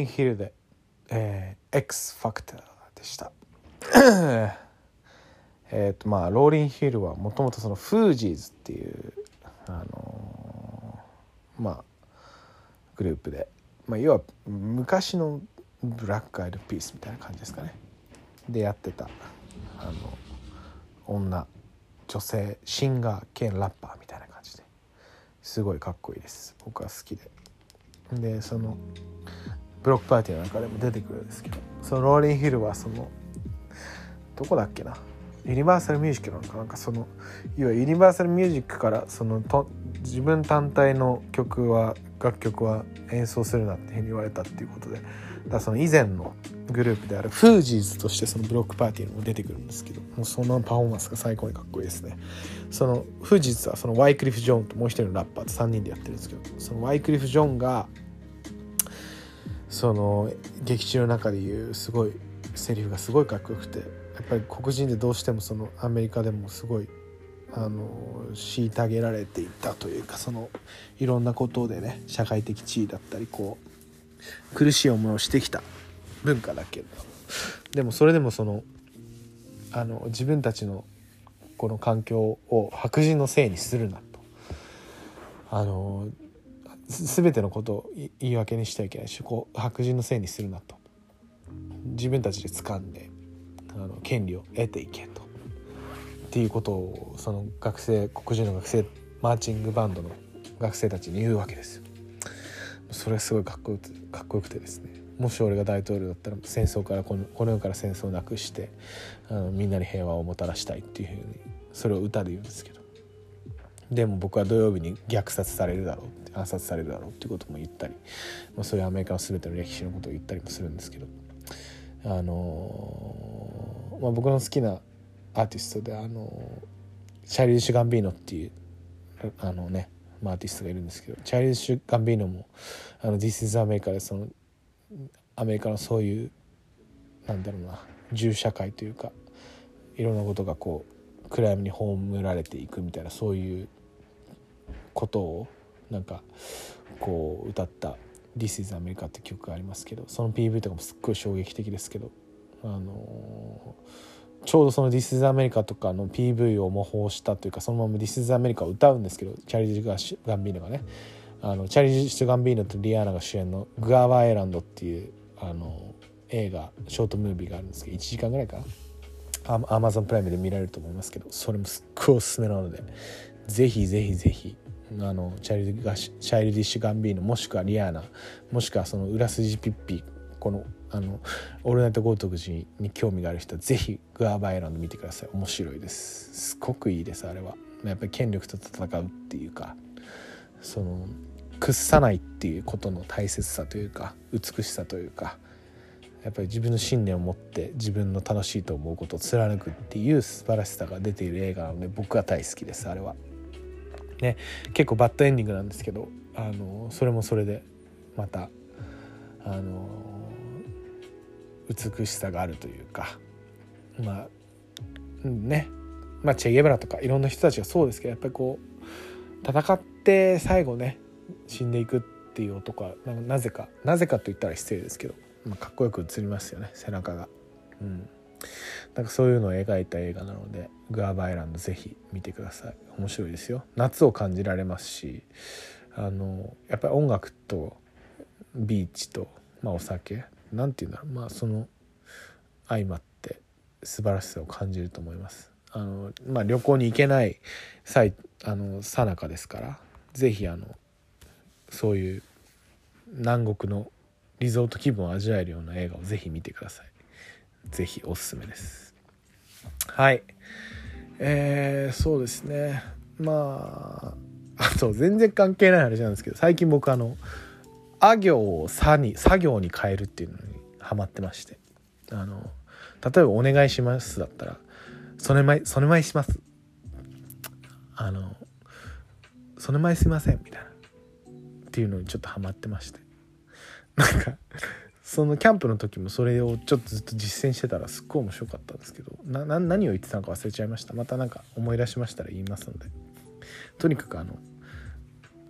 ンヒルで、えー、X ファクターでした。えっとまあローリンヒルはもともとそのフージーズっていうあのーまあグループで、まあ、要は昔のブラックアイドピースみたいな感じですかね。でやってたあの女女性シンガー兼ラッパーみたいな感じですごいかっこいいです。僕は好きで。でその Block Party の中でも出てくるんですけどその Lauryn Hill はそのどこだっけな？ Universal Music なのかな？んかそのいわゆる Universal Music からそのと自分単体の曲は楽曲は演奏するなっていうふうに言われたっていうことでだその以前のグループであるフージーズとしてその Block Party にも出てくるんですけどもうそのパフォーマンスが最高にかっこいいですね。そのフージーズはそのワイクリフ・ジョーンともう一人のラッパーと3人でやってるんですけどそのワイクリフ・ジョーンがその劇中の中で言うすごいセリフがすごいかっこよくてやっぱり黒人でどうしてもそのアメリカでもすごいあの虐げられていたというかそのいろんなことでね社会的地位だったりこう苦しい思いをしてきた文化だけどでもそれでもそのあの自分たちのこの環境を白人のせいにするなと。あの全てのことを言い訳にしてはいけないしこう白人のせいにするなと。自分たちで掴んであの権利を得ていけと。っていうことをその学生黒人の学生マーチングバンドの学生たちに言うわけですよ。それはすごいかっこよくかっこよくてですね。もし俺が大統領だったら戦争からこのこの世から戦争をなくしてあのみんなに平和をもたらしたいっていうふうにそれを歌で言うんですけど。でも僕は土曜日に虐殺されるだろう暗殺されるだろうっていうことも言ったり、まあ、そういうアメリカの全ての歴史のことを言ったりもするんですけどあのーまあ、僕の好きなアーティストであのチャイリー・シュ・ガンビーノっていうあのね、まあ、アーティストがいるんですけどチャイリー・シュ・ガンビーノも「あの This is America」でそのアメリカのそういうなんだろうな銃社会というかいろんなことがこう暗闇に葬られていくみたいなそういうことをなんかこう歌った「This is America」って曲がありますけどその PV とかもすっごい衝撃的ですけどあのちょうどその「This is America」とかの PV を模倣したというかそのまま「This is America」を歌うんですけどチャリー・ガガンビーノがねあのチャリー・シュガンビーノとリアーナが主演の「グアワーアイランド」っていうあの映画ショートムービーがあるんですけど1時間ぐらいかな。アマゾンプライムで見られると思いますけどそれもすっごいおすすめなのでぜひぜひぜひあのチャイルディシャイルディッシュ・ガンビーノもしくはリアーナもしくはその裏筋ピッピこのあのオールナイト・ゴートグジに興味がある人はぜひグアバアイランド見てください。面白いです。すごくいいですあれは。やっぱり権力と戦うっていうかその屈さないっていうことの大切さというか美しさというかやっぱり自分の信念を持って自分の楽しいと思うことを貫くっていう素晴らしさが出ている映画なので僕は大好きですあれは。ね結構バッドエンディングなんですけどあのそれもそれでまたあの美しさがあるというかまあねまあチェ・ゲブラとかいろんな人たちがそうですけどやっぱりこう戦って最後ね死んでいくっていう男はななぜかなぜかと言ったら失礼ですけど、まあ、かっこよく映りますよね背中が。うんなんかそういうのを描いた映画なのでグアバイランドぜひ見てください。面白いですよ。夏を感じられますしあのやっぱり音楽とビーチと、まあ、お酒なんていうんだろう。まあその相まって素晴らしさを感じると思います。あの、まあ、旅行に行けない際あのさなかですからぜひあのそういう南国のリゾート気分を味わえるような映画をぜひ見てください。ぜひおすすめです。はい。えー、そうですね。まああと全然関係ない話なんですけど最近僕あのあ行をさに作業に変えるっていうのにハマってまして。あの例えば「お願いします」だったら「それ前それ前します」あの「それ前すいません」みたいな。っていうのにちょっとハマってまして。なんかそのキャンプの時もそれをちょっとずっと実践してたらすっごい面白かったんですけど何を言ってたのか忘れちゃいました。またなんか思い出しましたら言いますので。とにかくあの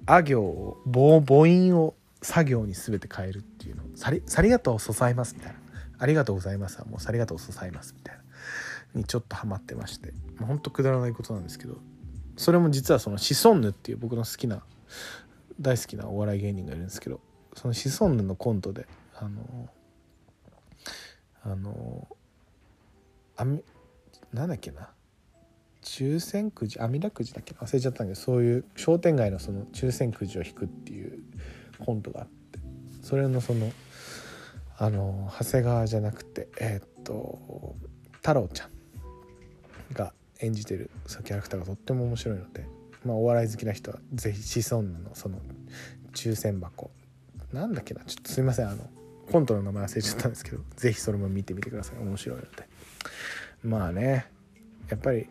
あ行を母音を作業に全て変えるっていうの。さりさりがとうございますみたいな。ありがとうございますはもうさりがとうございますみたいな。にちょっとハマってまして。もうほんとくだらないことなんですけど。それも実はそのシソンヌっていう僕の好きな大好きなお笑い芸人がいるんですけど。そのシソンヌのコントであのあのあみなんだっけな。抽選くじ阿弥陀くじだっけ忘れちゃったんだけどそういう商店街のその抽選くじを引くっていうコントがあって。それのそのあの長谷川じゃなくてえーっと太郎ちゃんが演じてるそのキャラクターがとっても面白いので、まあ、お笑い好きな人はぜひシソンヌのその抽選箱。なんだっけな。ちょっとすいませんあのコントの名前忘れちゃったんですけど ぜひそれも見てみてください。面白いので。まあねやっぱり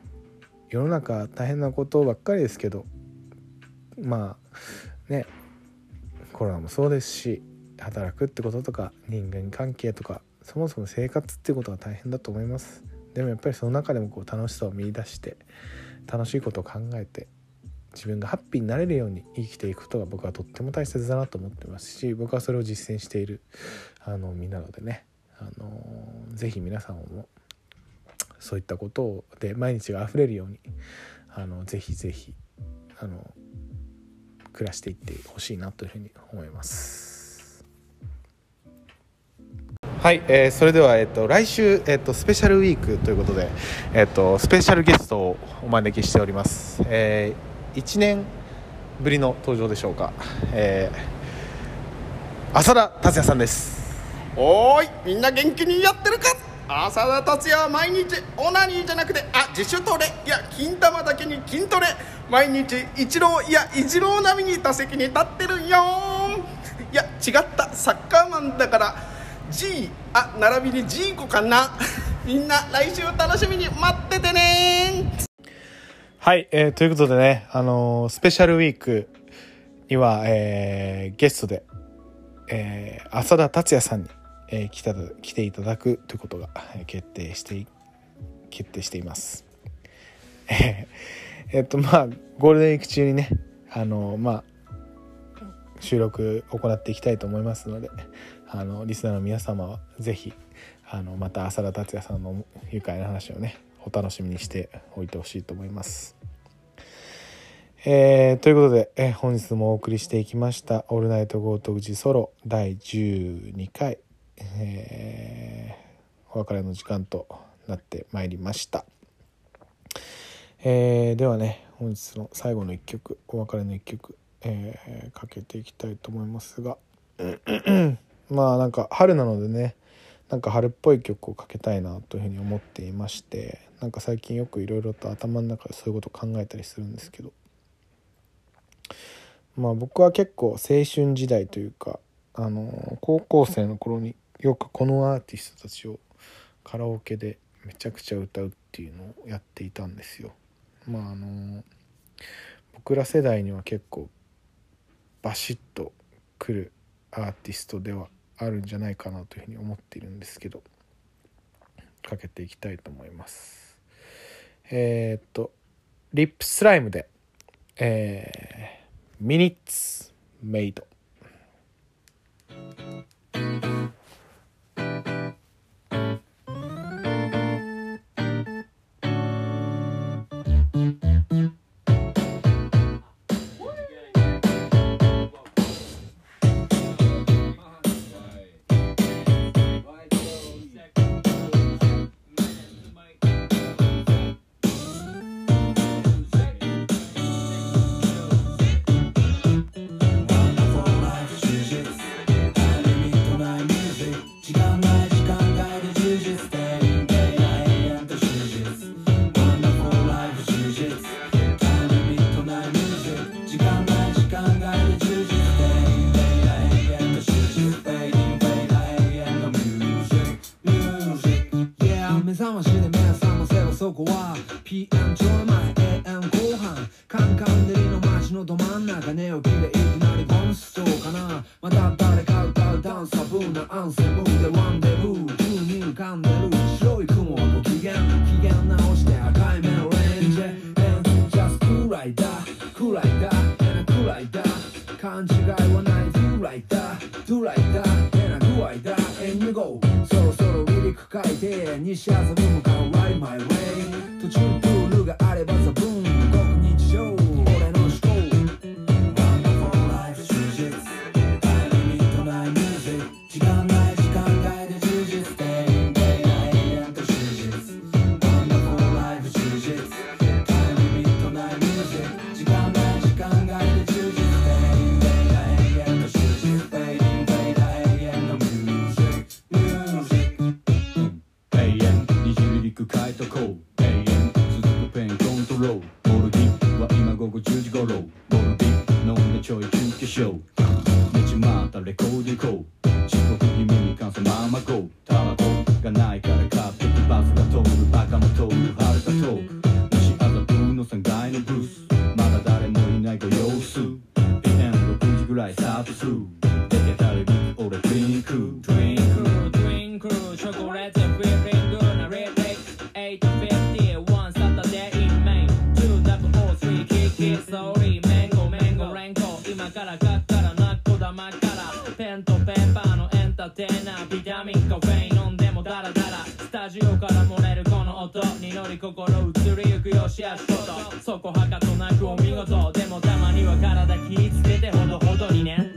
世の中大変なことばっかりですけどまあねコロナもそうですし働くってこととか人間関係とかそもそも生活ってことが大変だと思います。でもやっぱりその中でもこう楽しさを見出して楽しいことを考えて自分がハッピーになれるように生きていくことが僕はとっても大切だなと思ってますし僕はそれを実践しているあの身なのでねあのぜひ皆さんもそういったことで毎日が溢れるようにあのぜひぜひあの暮らしていってほしいなというふうに思います。はい、えーそれでは、えっと来週、えっとスペシャルウィークということで、えっとスペシャルゲストをお招きしております。えー、1年ぶりの登場でしょうか、えー、浅田達也さんです。おーいみんな元気にやってるか？浅田達也は毎日オナニーじゃなくてあ自主トレ。いや金玉だけに筋トレ。毎日一郎いや一郎並みに打席に立ってるん。よいや違った。サッカーマンだから G あ並びにジーコかな。みんな来週楽しみに待っててねはい、えーということでね、あのースペシャルウィークには、えーゲストで、えー浅田達也さんに、えー来た来ていただくということが決定して決定しています。えーえっとまあゴールデンウィーク中にねあのーまあ収録行っていきたいと思いますのであのリスナーの皆様はぜひあのまた浅田達也さんの愉快な話をねお楽しみにしておいてほしいと思います。えーということで、えー本日もお送りしていきました「オールナイトゴートグジソロ」第12回、えーお別れの時間となってまいりました。えではね本日の最後の一曲お別れの一曲、えかけていきたいと思いますが まあなんか春なのでねなんか春っぽい曲をかけたいなというふうに思っていましてなんか最近よくいろいろと頭の中でそういうこと考えたりするんですけどまあ僕は結構青春時代というかあの高校生の頃によくこのアーティストたちをカラオケでめちゃくちゃ歌うっていうのをやっていたんですよ。まああの僕ら世代には結構バシッとくるアーティストではあるんじゃないかなというふうに思っているんですけどかけていきたいと思います。えー、っと、リップスライムで、えー、ミニッツメイド。ソーリーメンゴメンゴレンコ今からガッからなっこ玉から。ペンとペーパーのエンターテイナービタミンコフェイン飲んでもダラダラ。スタジオから漏れるこの音に乗り心移りゆくよしあしこと。そこはかとなくお見事。でもたまには体気ぃつけてほどほどにね。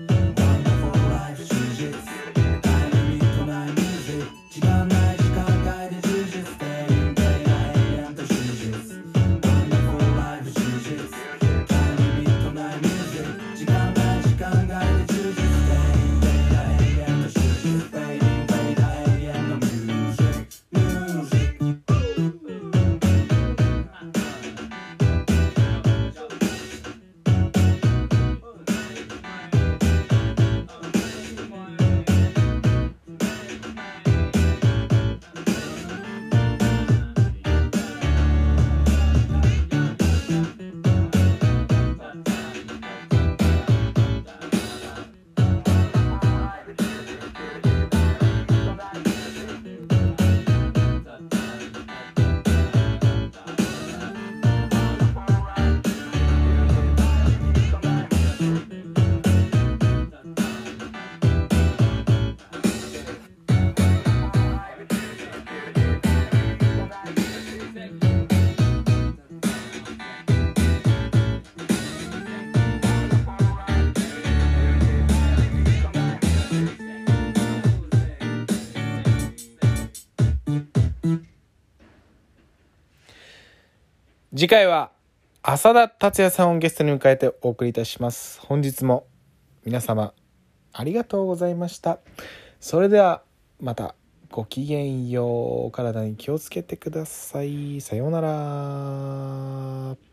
次回は浅田達也さんをゲストに迎えてお送りいたします。本日も皆様ありがとうございました。それではまたごきげんよう。お体に気をつけてください。さようなら。